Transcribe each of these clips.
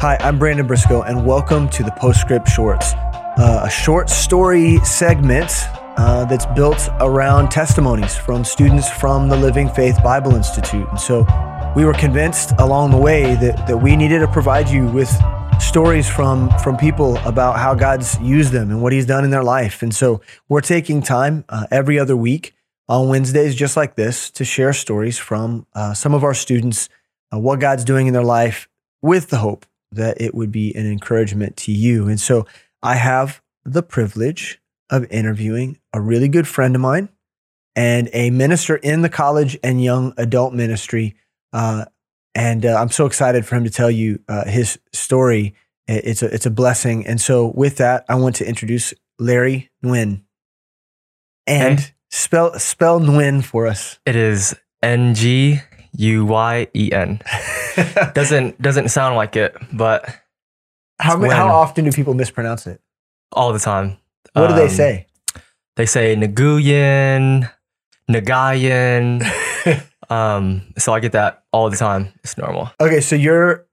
Hi, I'm Brandon Briscoe, and welcome to the Postscript Shorts, uh, a short story segment uh, that's built around testimonies from students from the Living Faith Bible Institute. And so we were convinced along the way that, that we needed to provide you with stories from, from people about how God's used them and what He's done in their life. And so we're taking time uh, every other week on Wednesdays, just like this, to share stories from uh, some of our students, uh, what God's doing in their life, with the hope that it would be an encouragement to you. And so I have the privilege of interviewing a really good friend of mine and a minister in the college and young adult ministry. Uh, and uh, I'm so excited for him to tell you uh, his story. It's a it's a blessing. And so with that, I want to introduce Larry Nguyen. And Hey. spell spell Nguyen for us. It is N G U Y E N. Doesn't doesn't sound like it, but how Nguyen. how often do people mispronounce it? all the time. What do they Um, say? They say Nguyen, Nagayan. um, so I get that all the time. It's normal. Okay, so your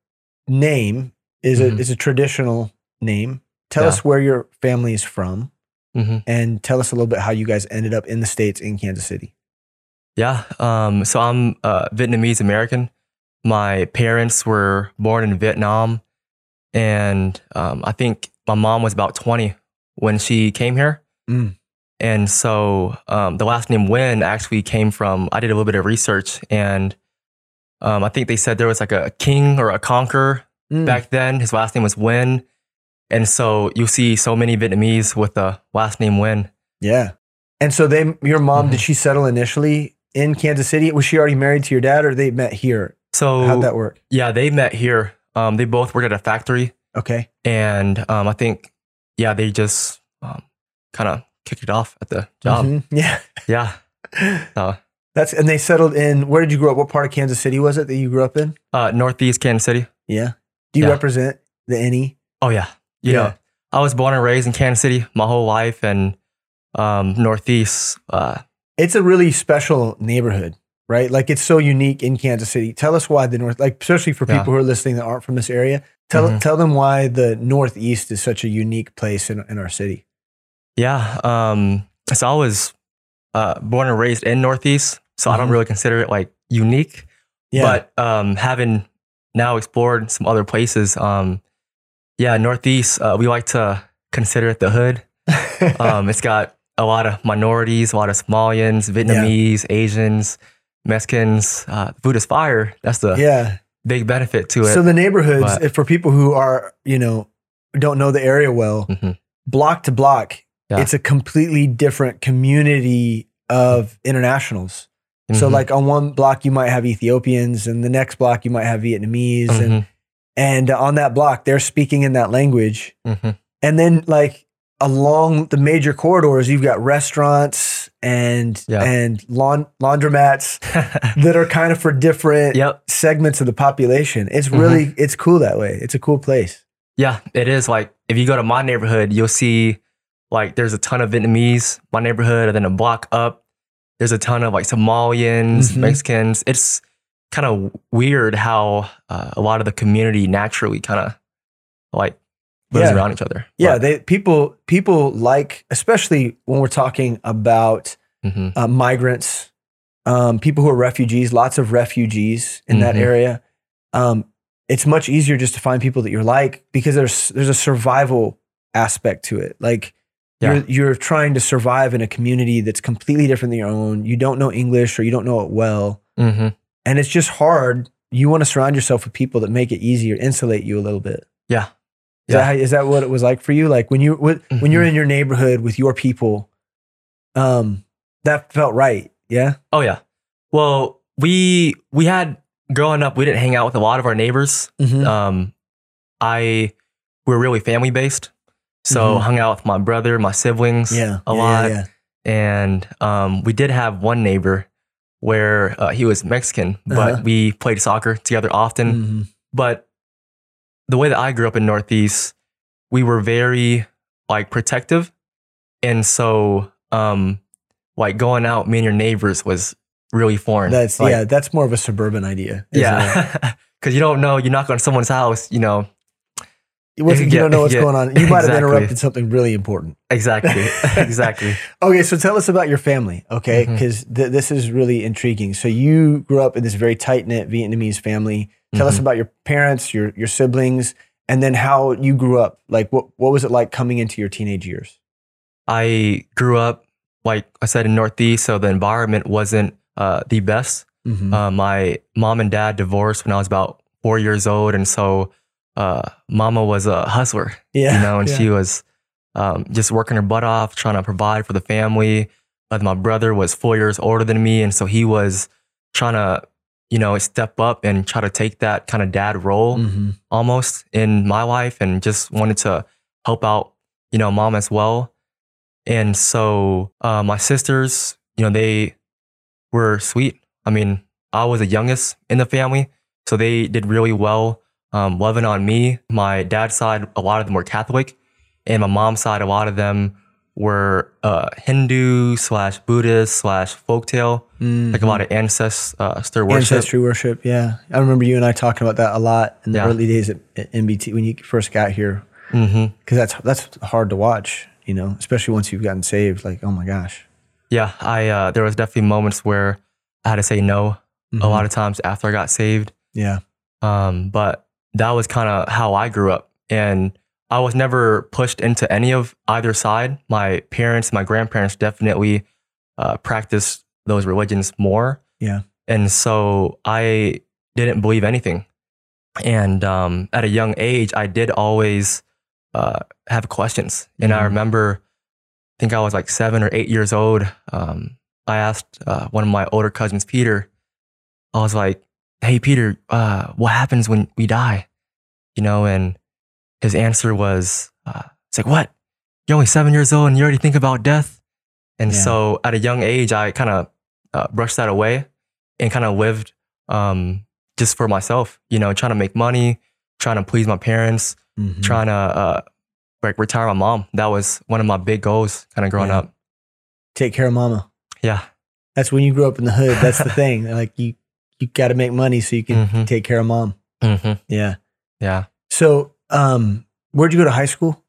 name is a Mhm. is a traditional name. Tell Yeah. us where your family is from, hmm and tell us a little bit how you guys ended up in the states in Kansas City. Yeah. Um, so I'm uh, Vietnamese American. My parents were born in Vietnam, and um, I think my mom was about 20 when she came here. Mm. And so um, the last name Nguyen actually came from, I did a little bit of research, and um, I think they said there was like a king or a conqueror Mm. back then. His last name was Nguyen. And so you see so many Vietnamese with the last name Nguyen. Yeah, and so they, your mom, Mhm. did she settle initially in Kansas City? Was she already married to your dad, or they met here? So How'd that work? yeah, they met here. Um, they both worked at a factory. Okay, and um, I think yeah, they just um, kind of kicked it off at the job. Mhm. yeah. Yeah, so, That's and they settled in. Where did you grow up? What part of Kansas City was it that you grew up in? uh, Northeast Kansas City. Yeah. Do you Yeah. represent the? NE? Oh yeah, you Yeah. know, I was born and raised in Kansas City my whole life, and um, Northeast. Uh, It's a really special neighborhood, right? Like it's so unique in Kansas City. Tell us why the North, like especially for Yeah. people who are listening that aren't from this area. Tell Mhm. tell them why the Northeast is such a unique place in, in our city. yeah, um, so I was uh, born and raised in Northeast, so I don't Mhm. really consider it like unique. Yeah, But um, having now explored some other places, um, yeah, Northeast, uh, we like to consider it the hood. um, it's got a lot of minorities, a lot of Somalians, Vietnamese, Asians, Mexicans. Uh, food is fire. That's the yeah. big benefit to it. So the neighborhoods, But- if for people who are you know don't know the area well, Mhm. block to block, Yeah. it's a completely different community of internationals. So Mhm. like on one block you might have Ethiopians, and the next block you might have Vietnamese, and Mhm. and on that block they're speaking in that language. Mhm. And then like along the major corridors, you've got restaurants and Yeah. and laun- laundromats that are kind of for different yep. segments of the population. It's Mm-hmm. really it's cool that way. It's a cool place. Yeah, it is. Like if you go to my neighborhood, you'll see like there's a ton of Vietnamese, my neighborhood, and then a block up, there's a ton of like Somalians, Mhm. Mexicans. It's kind of weird how uh, a lot of the community naturally kind of like lives Yeah. around each other. Yeah, they people people like especially when we're talking about hmm uh, migrants, um, people who are refugees, lots of refugees in that Mhm. area. Um, it's much easier just to find people that you're like because there's there's a survival aspect to it. Like Yeah. you're you're trying to survive in a community that's completely different than your own. You don't know English or you don't know it well, hmm and it's just hard. You want to surround yourself with people that make it easier, insulate you a little bit. Yeah. Is, Yeah. that, how, is that what it was like for you? Like when you when, when you're Mhm. in your neighborhood with your people, um, that felt right. Yeah. Oh yeah. Well, we we had growing up, we didn't hang out with a lot of our neighbors. Mhm. Um, I we're really family based, so Mhm. hung out with my brother, my siblings, yeah. a yeah, lot. Yeah. and um, we did have one neighbor where uh, he was Mexican, but Uh-huh. we played soccer together often. Mhm. But the way that I grew up in Northeast, we were very like protective, and so um, like going out, me and your neighbors was really foreign. That's Like, yeah. That's more of a suburban idea. yeah, because you don't know. You knock on someone's house, you know, you Yeah, don't know what's yeah, going on. You might have interrupted something really important. Exactly. exactly. Okay, so tell us about your family, okay? Because th- this is really intriguing. So you grew up in this very tight knit Vietnamese family. Tell us Mhm. about your parents, your your siblings, and then how you grew up. Like, what what was it like coming into your teenage years? I grew up, like I said, in Northeast, so the environment wasn't uh, the best. Mm-hmm. Uh, my mom and dad divorced when I was about four years old, and so uh, Mama was a hustler, yeah, you know, and yeah. she was um, just working her butt off, trying to provide for the family. But my brother was four years older than me, and so he was trying to, you know, step up and try to take that kind of dad role Mhm. almost in my life, and just wanted to help out, you know, mom as well. And so uh, my sisters, you know, they were sweet. I mean, I was the youngest in the family, so they did really well, um, loving on me. My dad's side, a lot of them were Catholic, and my mom's side, a lot of them were uh, Hindu slash Buddhist slash folktale, like a lot of ancestor uh, worship. Mm-hmm. ancestry worship. Yeah, I remember you and I talking about that a lot in the Yeah. early days at, at MBT when you first got here, because that's that's hard to watch. You know, especially once you've gotten saved. Like, oh my gosh. Yeah, I uh, there was definitely moments where I had to say no Mhm. a lot of times after I got saved. Yeah. Um, but that was kind of how I grew up. And I was never pushed into any of either side. My parents, my grandparents definitely uh, practiced those religions more. Yeah. And so I didn't believe anything. And um, at a young age, I did always uh, have questions. And I Mhm. remember, I think I was like seven or eight years old. Um, I asked uh, one of my older cousins, Peter, I was like, hey, Peter, uh, what happens when we die? You know, and his answer was, uh, it's like, what? You're only seven years old and you already think about death? And Yeah. so at a young age, I kind of uh, brushed that away and kind of lived um, just for myself, you know, trying to make money, trying to please my parents, Mhm. trying to uh, like retire my mom. That was one of my big goals kind of growing Yeah. up. Take care of mama. Yeah. That's when you grew up in the hood. That's the thing. Like you, you got to make money so you can Mhm. take care of mom. hmm Yeah. Yeah. So, um, where'd you go to high school?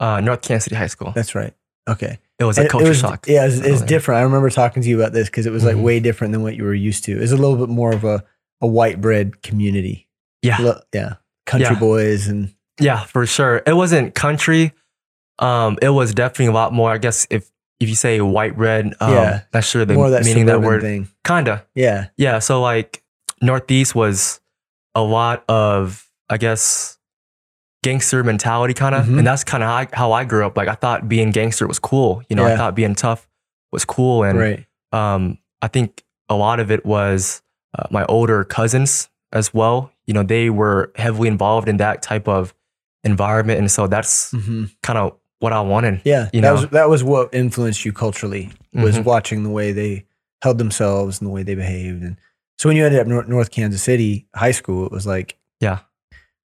Uh, North Kansas City High School. That's right. Okay. It was a culture it was, shock. Yeah, it's it's Oh, different. I remember talking to you about this because it was like Mhm. way different than what you were used to. It's a little bit more of a, a white bread community. Yeah. Lo- yeah. Country Yeah. boys and Yeah, for sure. It wasn't country. Um, it was definitely a lot more. I guess if if you say white bread, um, Yeah. not sure the more that meaning that word. thing. Kinda. Yeah. Yeah. So like Northeast was a lot of I guess gangster mentality kind of, Mhm. and that's kind of how, I- how I grew up. Like I thought being gangster was cool. You know, Yeah. I thought being tough was cool, and right. um, I think a lot of it was uh, my older cousins as well. You know, they were heavily involved in that type of environment, and so that's hmm kind of what I wanted. Yeah. You that know? was that was what influenced you culturally was Mhm. watching the way they held themselves and the way they behaved. And so when you ended up North, North Kansas City High School, it was like Yeah.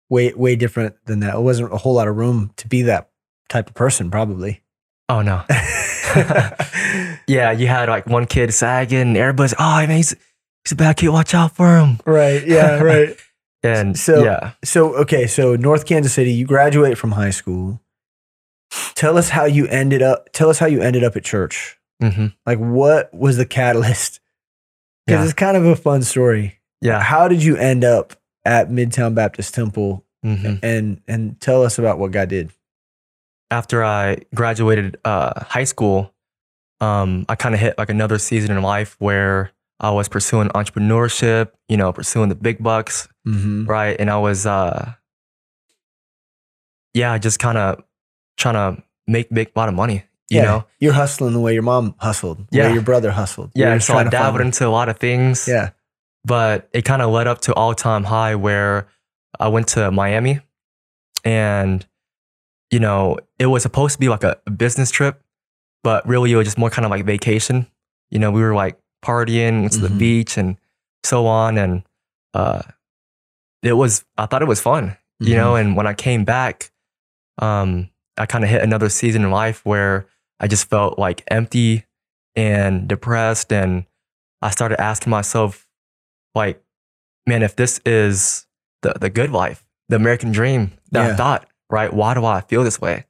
way way different than that. It wasn't a whole lot of room to be that type of person, probably. Oh no, yeah, you had like one kid sagging, and everybody's, oh man, he's he's a bad kid. Watch out for him. right. Yeah. Right. And So- yeah, So okay, so North Kansas City, you graduate from high school. Tell us how you ended up. Tell us how you ended up at church. hmm Like, what was the catalyst? Because Yeah. it's kind of a fun story. yeah. How did you end up at Midtown Baptist Temple? hmm And and tell us about what God did. After I graduated uh, high school, um, I kind of hit like another season in life where I was pursuing entrepreneurship. You know, pursuing the big bucks, Mm-hmm. right? And I was, uh, yeah, just kind of trying to make a lot of money. You yeah, know, you're hustling the way your mom hustled, the Yeah. way your brother hustled. yeah. You're so I trying to find dabbled into a lot of things. Yeah. but it kind of led up to all time high where I went to Miami and you know it was supposed to be like a business trip but really it was just more kind of like vacation you know we were like partying to Mhm. the beach and so on and uh it was I thought it was fun you know Mm-hmm. and when I came back um I kind of hit another season in life where I just felt like empty and depressed and I started asking myself like man if this is the the good life the American dream that Yeah. I thought right? Why do I feel this way?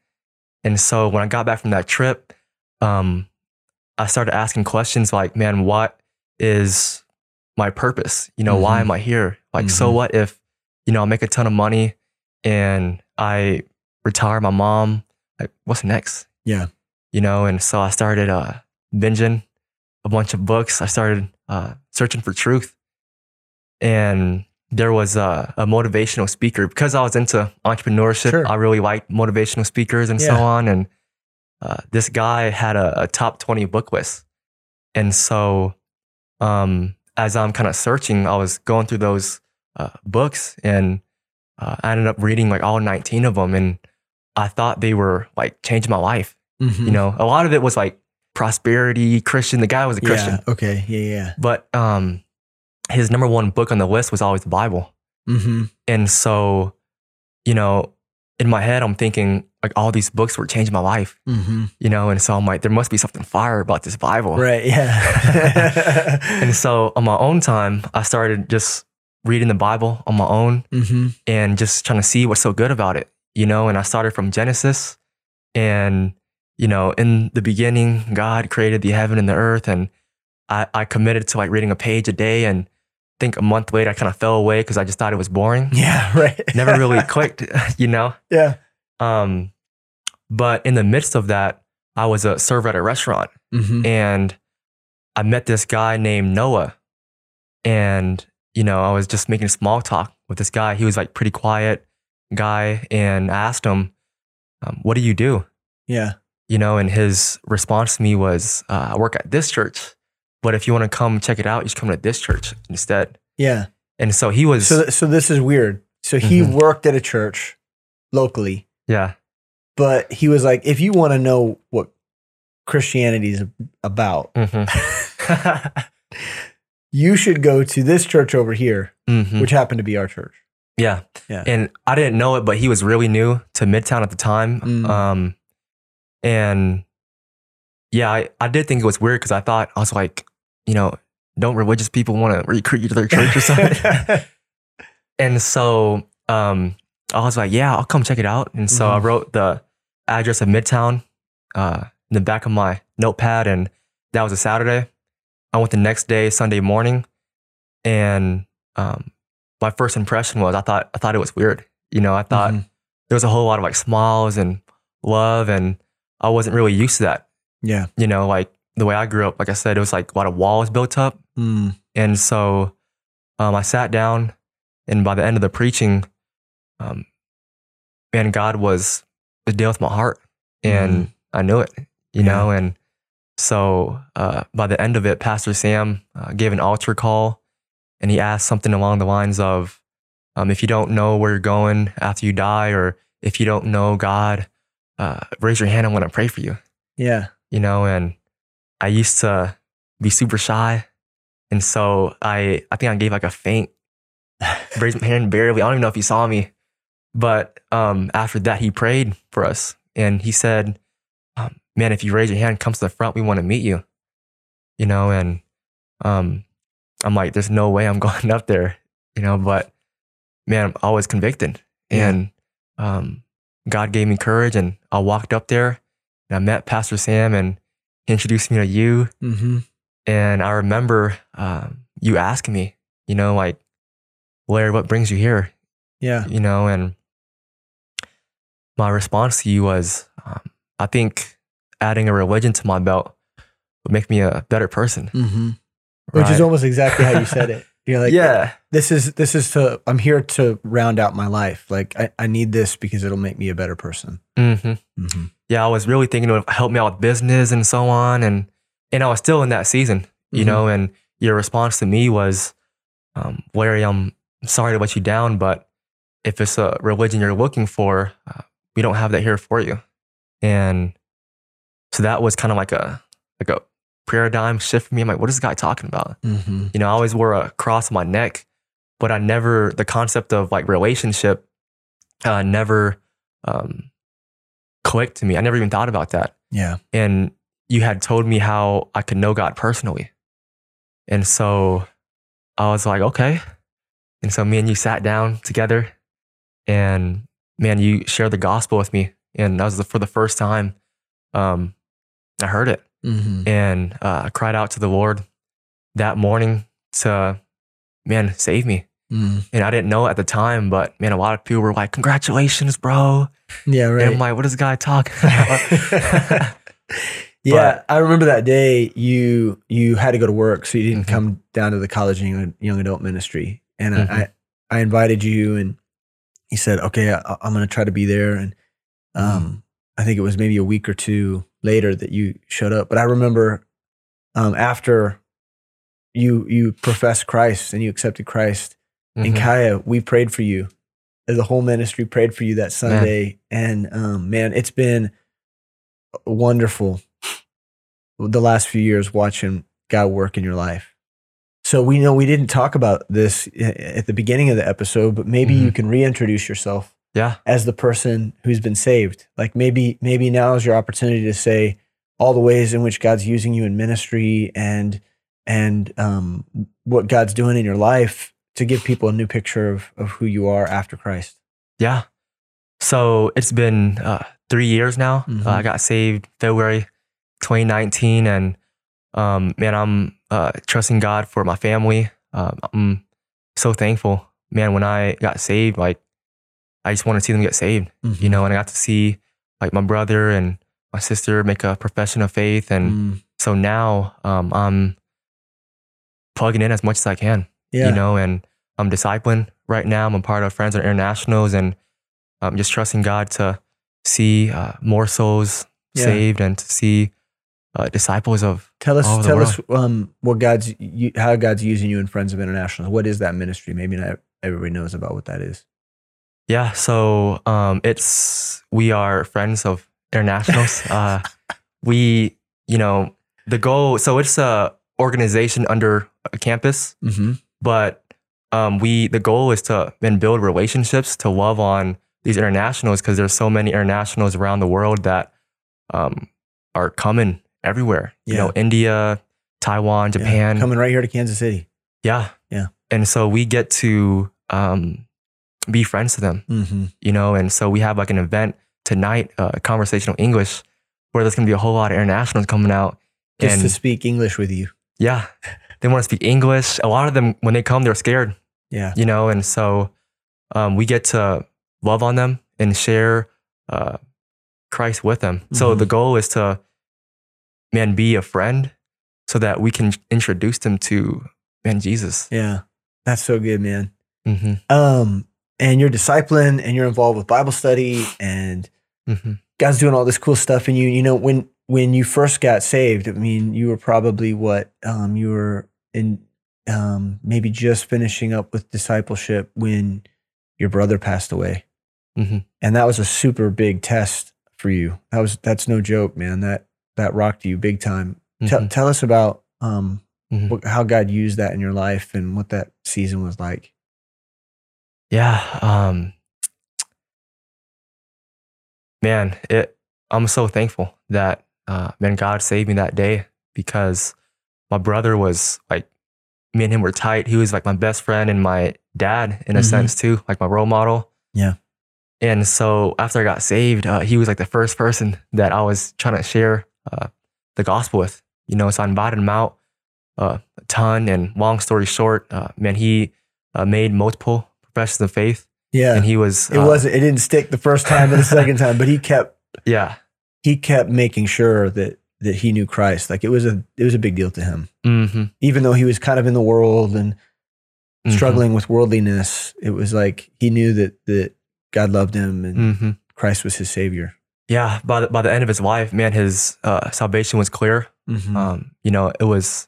And so when I got back from that trip, um, I started asking questions like, man, what is my purpose? You know, why Mhm. am I here? Like, so Mhm. what if, you know, I make a ton of money and I retire my mom? Like, what's next? Yeah. You know, and so I started uh, binging a bunch of books. I started uh, searching for truth. And there was a, a motivational speaker because I was into entrepreneurship. Sure. I really liked motivational speakers and so on. And uh, this guy had a, a top 20 book list. And so um, as I'm kind of searching, I was going through those uh, books and uh, I ended up reading like all 19 of them. And I thought they were like changing my life. Mhm. You know, a lot of it was like prosperity, Christian. The guy was a Christian. Yeah. Okay. Yeah. Yeah. But um, his number one book on the list was always the Bible. Mm-hmm. And so, you know, in my head, I'm thinking like all these books were changing my life, Mm-hmm. you know? And so I'm like, there must be something fire about this Bible. Right. Yeah. And so on my own time, I started just reading the Bible on my own mm-hmm. and just trying to see what's so good about it, you know? And I started from Genesis and, you know, in the beginning, God created the heaven and the earth. And I, I committed to like reading a page a day. And I think a month later, I kind of fell away because I just thought it was boring. Yeah. Right. Never really clicked, you know? yeah. Um, but in the midst of that, I was a server at a restaurant Mm-hmm. and I met this guy named Noah. And, you know, I was just making small talk with this guy. He was like pretty quiet guy. And I asked him, um, what do you do? Yeah. You know, and his response to me was, uh, I work at this church, but if you want to come check it out, you should come to this church instead. Yeah. And so he was, So, so this is weird. So he Mhm. worked at a church locally, yeah, but he was like, if you want to know what Christianity is about, hmm you should go to this church over here, hmm which happened to be our church. Yeah. Yeah. And I didn't know it, but he was really new to Midtown at the time. Mm. Um, and yeah, I, I did think it was weird because I thought, I was like, you know, don't religious people want to recruit you to their church or something? and so um, I was like, yeah, I'll come check it out. And so I Mhm. wrote the address of Midtown uh, in the back of my notepad. And that was a Saturday. I went the next day, Sunday morning. And um, my first impression was I thought I thought it was weird. You know, I thought Mhm. there was a whole lot of like smiles and love, and I wasn't really used to that. Yeah. You know, like the way I grew up, like I said, it was like a lot of walls built up, Mm. and so um, I sat down, and by the end of the preaching, um, man, God was dealing with my heart, and I knew it. You Yeah. know, and so uh, by the end of it, Pastor Sam uh, gave an altar call, and he asked something along the lines of, um, "If you don't know where you're going after you die, or if you don't know God, uh, raise your hand. I'm going to pray for you." Yeah. You know, and I used to be super shy, and so I I think I gave like a faint, raised my hand barely. I don't even know if he saw me, but um, after that, he prayed for us, and he said, um, "Man, if you raise your hand, come to the front. We want to meet you." You know, and um, I'm like, "There's no way I'm going up there," you know. But man, I was convicted, Yeah. and um, God gave me courage, and I walked up there, and I met Pastor Sam, and he introduced me to you, Mm-hmm. and I remember um, you asking me, you know, like, Larry, what brings you here? Yeah. You know, and my response to you was, um, I think adding a religion to my belt would make me a better person. Mm-hmm. Which is almost exactly how you said it. You're like, yeah, this is this is to I'm here to round out my life. Like I, I need this because it'll make me a better person. hmm Mm-hmm. yeah. I was really thinking it would help me out with business and so on, and and I was still in that season, you Mhm. know. And your response to me was, um, Larry, I'm sorry to let you down, but if it's a religion you're looking for, uh, we don't have that here for you. And so that was kind of like a like a paradigm shift for me. I'm like, what is this guy talking about? Mm-hmm. You know, I always wore a cross on my neck, but I never the concept of like relationship uh, never um, clicked to me. I never even thought about that. Yeah. And you had told me how I could know God personally, and so I was like, okay. And so me and you sat down together, and man, you shared the gospel with me, and that was the, for the first time. Um, I heard it, Mm-hmm. and uh, I cried out to the Lord that morning to, man, save me. Mm. And I didn't know at the time, but man, a lot of people were like, "Congratulations, bro!" Yeah, And right. I'm like, "What is this guy talking about?" yeah, I remember that day you you had to go to work, so you didn't Mhm. come down to the college and young, young adult ministry. And Mhm. I, I I invited you, and he said, "Okay, I, I'm going to try to be there." And um, I think it was maybe a week or two later that you showed up. But I remember um, after you you professed Christ and you accepted Christ in Mhm. Kaya, we prayed for you. The whole ministry prayed for you that Sunday, and um, man, it's been wonderful the last few years watching God work in your life. So we know we didn't talk about this at the beginning of the episode, but maybe you can reintroduce yourself yeah, as the person who's been saved. Like maybe maybe now is your opportunity to say all the ways in which God's using you in ministry and and um, what God's doing in your life to give people a new picture of of who you are after Christ. yeah. So it's been uh, three years now. Mhm. Uh, I got saved February 2019, and um, man, I'm uh, trusting God for my family. Um, I'm so thankful, man. When I got saved, like I just want to see them get saved, you know. And I got to see like my brother and my sister make a profession of faith, and Mm. so now um, I'm plugging in as much as I can, yeah, you know, and I'm discipling right now. I'm a part of Friends of Internationals, and I'm just trusting God to see uh, more souls Yeah. saved and to see uh, disciples of Tell us, all over the tell us um, what God's you, how God's using you in Friends of International. What is that ministry? Maybe not everybody knows about what that is. Yeah. So um, it's we are Friends of Internationals. uh, we, you know, the goal. So it's a organization under a campus, Mm-hmm. but um, we the goal is to then build relationships to love on these internationals because there's so many internationals around the world that um, are coming everywhere. You know, India, Taiwan, Japan. coming right here to Kansas City. Yeah. Yeah. And so we get to um, be friends to them, Mm-hmm. you know, and so we have like an event tonight, uh, conversational English, where there's gonna be a whole lot of internationals coming out. Just and to speak English with you. yeah, they want to speak English. A lot of them, when they come, they're scared, Yeah. you know, and so um, we get to love on them and share uh, Christ with them. So Mhm. the goal is to, man, be a friend so that we can introduce them to, man, Jesus. Yeah. That's so good, man. hmm Um, and you're discipling and you're involved with Bible study and hmm God's doing all this cool stuff And you. You know, when when you first got saved, I mean, you were probably what? Um, you were in um maybe just finishing up with discipleship when your brother passed away. hmm And that was a super big test for you. That was that's no joke, man. That that rocked you big time. Tell Mhm. tell us about um Mhm. what, how God used that in your life and what that season was like. Yeah. Um, man, it. I'm so thankful that uh, man God saved me that day because my brother was like, me and him were tight. He was like my best friend and my dad in a Mhm. sense too, like my role model. Yeah. And so after I got saved, uh, he was like the first person that I was trying to share uh, the gospel with. You know, so I invited him out uh, a ton. And long story short, uh, man, he uh, made multiple professions of faith Yeah. and he was it uh, wasn't it didn't stick the first time and the second time, but he kept yeah he kept making sure that that he knew Christ. Like it was a it was a big deal to him. mm-hmm, Even though he was kind of in the world and struggling with worldliness, it was like he knew that that God loved him and hmm Christ was his savior. yeah by the, by the end of his life man his uh, salvation was clear Mhm. um, you know it was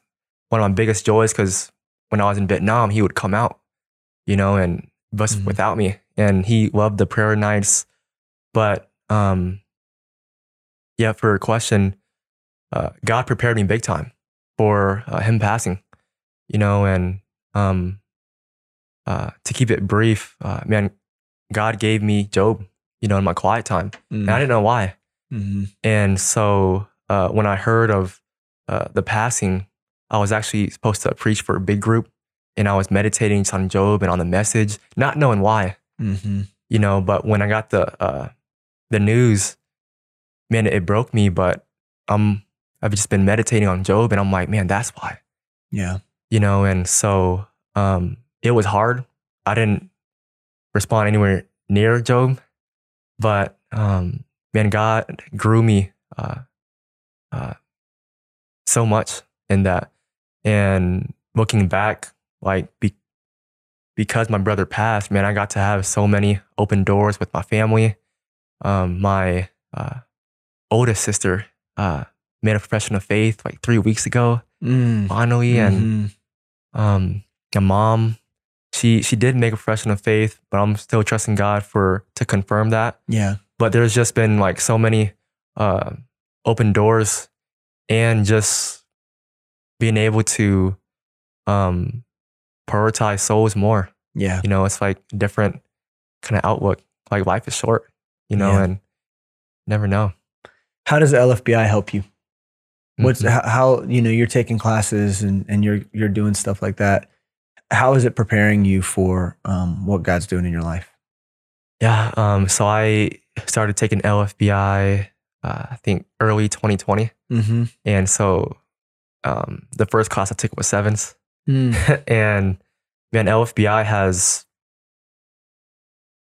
one of my biggest joys because when i was in vietnam he would come out you know and bus Mhm. without me and he loved the prayer nights but um yeah for a question uh, god prepared me big time for uh, him passing you know and um uh, to keep it brief uh, man god gave me Job you know in my quiet time and i didn't know why Mhm. and so uh, when I heard of uh, the passing, I was actually supposed to preach for a big group. And I was meditating on Job and on the message, not knowing why. Mhm. you know. But when I got the uh, the news, man, it broke me. But I'm I've just been meditating on Job, and I'm like, man, that's why, Yeah. you know. And so um, it was hard. I didn't respond anywhere near Job, but um, man, God grew me uh, uh, so much in that. And looking back, like be, because my brother passed, man, I got to have so many open doors with my family. Um, my uh, oldest sister uh, made a profession of faith like three weeks ago, Mm. finally, and Mhm. um, my mom, she she did make a profession of faith, but I'm still trusting God for to confirm that. yeah. But there's just been like so many uh, open doors, and just being able to um, prioritize souls more. Yeah. You know, it's like different kind of outlook. Like life is short, you know, Yeah. and never know. How does the LFBI help you? What's Mhm. how, how you know you're taking classes and and you're you're doing stuff like that. How is it preparing you for um, what God's doing in your life? Yeah. Um, so I started taking LFBI, uh, I think early 2020. Mm-hmm. And so um, the first class I took was sevens. Mm. and man, LFBI has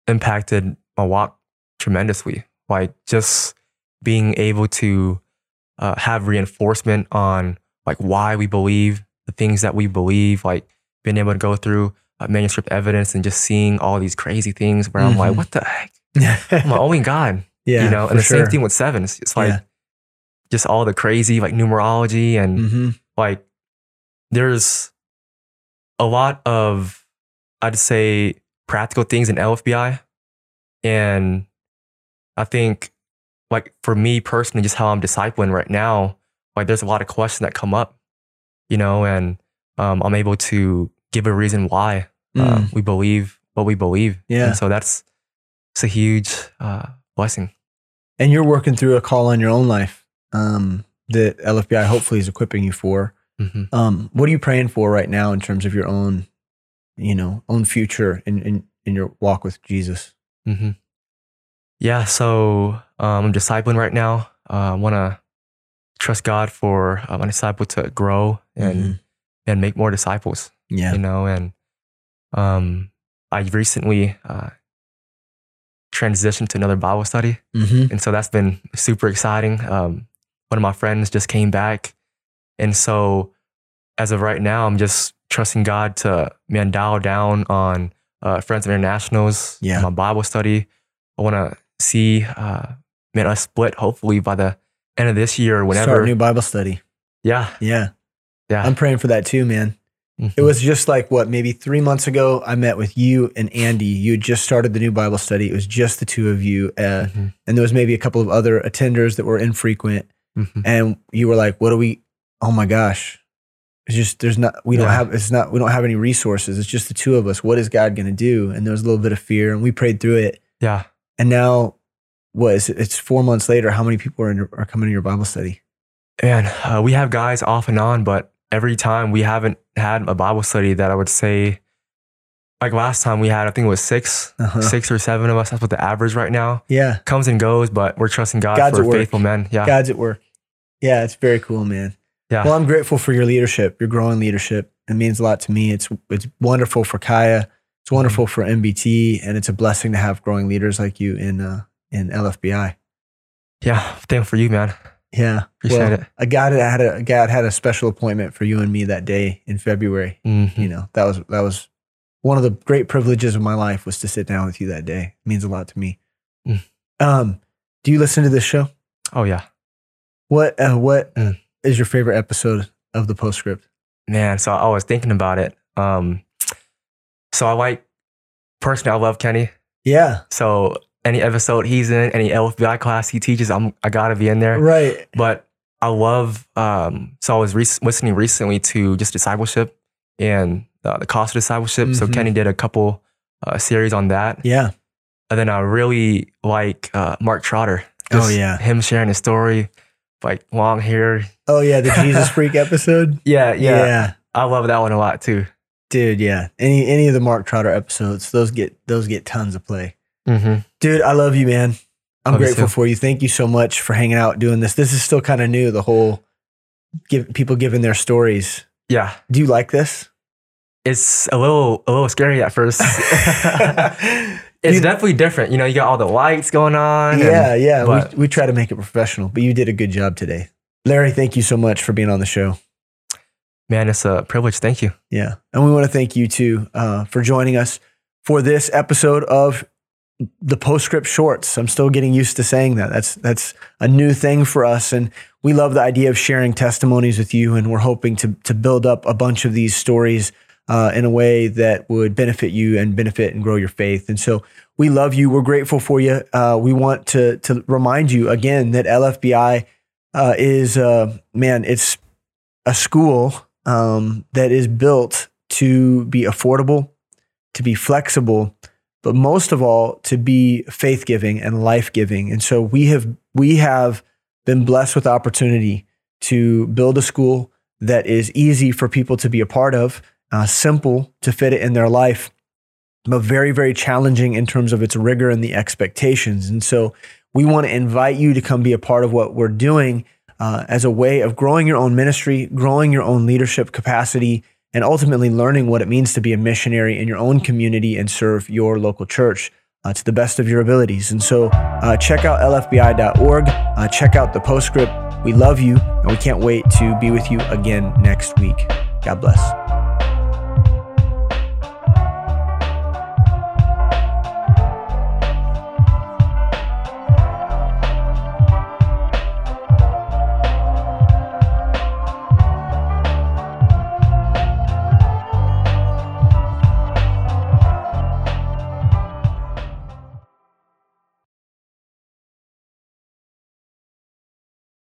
impacted my walk tremendously. Like just being able to uh, have reinforcement on like why we believe the things that we believe, like being able to go through uh, manuscript evidence and just seeing all these crazy things where I'm like, Mhm. what the heck? I'm like, only God, yeah. you know? And the sure. same thing with sevens. It's like Yeah. just all the crazy like numerology and Mm-hmm. like there's a lot of I'd say practical things in LFBI. And I think like for me personally, just how I'm discipling right now, like there's a lot of questions that come up, you know, and um, I'm able to give a reason why uh, Mm. we believe what we believe. Yeah. And so that's it's a huge uh, blessing. And you're working through a call on your own life um, that LFBI hopefully is equipping you for. Hmm Um, what are you praying for right now in terms of your own, you know, own future in in, in your walk with Jesus? hmm Yeah, so um, I'm discipling right now. Uh, I want to trust God for uh, my disciple to grow and and make more disciples. Yeah. You know, and um, I recently uh, transitioned to another Bible study, Mm-hmm. and so that's been super exciting. Um, one of my friends just came back, and so as of right now, I'm just trusting God to man dial down on uh, Friends of Internationals, Yeah. my Bible study. I want to see uh, man us split hopefully by the end of this year or whenever. Start a new Bible study. yeah, Yeah. yeah. I'm praying for that too, man. Mhm. It was just like what, maybe three months ago, I met with you and Andy. You had just started the new Bible study. It was just the two of you. Uh, Mhm. and there was maybe a couple of other attenders that were infrequent. Mhm. And you were like, what do we, oh my gosh. It's just, there's not, we don't have, it's not, we don't have any resources. It's just the two of us. What is God going to do? And there was a little bit of fear and we prayed through it. yeah. And now, what is it? It's four months later. How many people are, in, your- are coming to your Bible study? Man, uh, we have guys off and on, but every time we haven't had a Bible study that I would say, like last time we had, I think it was 6 Uh-huh. six or seven of us. That's what the average right now Yeah. comes and goes, but we're trusting God God's for at work. faithful men. Yeah, God's at work. Yeah, it's very cool, man. Yeah, Well, I'm grateful for your leadership, your growing leadership. It means a lot to me. It's it's wonderful for Kaya. It's wonderful for MBT, and it's a blessing to have growing leaders like you in uh, in LFBI. yeah. thank for you, man. Yeah, Appreciate well, it. A God had a God had a special appointment for you and me that day in February. Mhm. You know that was that was one of the great privileges of my life was to sit down with you that day. It means a lot to me. Mm. Um, do you listen to this show? Oh yeah, What uh, what is your favorite episode of the postscript? man. So I was thinking about it. Um, so I like personally, I love Kenny. Yeah, So any episode he's in, any LFBI class he teaches, I'm I gotta be in there. right. But I love. Um, so I was rec- listening recently to just discipleship and uh, the cost of discipleship. So Mhm. Kenny did a couple uh, series on that, Yeah. and then I really like uh, Mark Trotter. Oh, yeah. him sharing his story, like long hair. Oh yeah, the Jesus freak episode. Yeah, yeah, yeah, I love that one a lot too. dude. Yeah, any any of the Mark Trotter episodes, those get those get tons of play. Mm-hmm. Dude, I love you, man. I'm Love grateful too. for you. Thank you so much for hanging out doing this. This is still kind of new, the whole give people giving their stories. Yeah, Do you like this? it's a little a little scary at first. it's You- definitely different. You know, you got all the lights going on. and- yeah, yeah. but- we, we try to make it professional, but you did a good job today. Larry, thank you so much for being on the show. man, it's a privilege. Thank you. Yeah. And we want to thank you too uh, for joining us for this episode of the postscript shorts. I'm still getting used to saying that. That's that's a new thing for us. And we love the idea of sharing testimonies with you. And we're hoping to to build up a bunch of these stories uh, in a way that would benefit you and benefit and grow your faith. And so we love you. We're grateful for you. Uh, we want to to remind you again that LFBI uh, is uh, man, it's a school um, that is built to be affordable, to be flexible, but most of all to be faith giving and life giving. And so we have we have been blessed with opportunity to build a school that is easy for people to be a part of, uh, simple to fit it in their life, but very very challenging in terms of its rigor and the expectations. And so we want to invite you to come be a part of what we're doing uh, as a way of growing your own ministry, growing your own leadership capacity, and ultimately learning what it means to be a missionary in your own community and serve your local church uh, to the best of your abilities. And so uh, check out lfbi.org, uh, check out the postscript. We love you, and we can't wait to be with you again next week. God bless.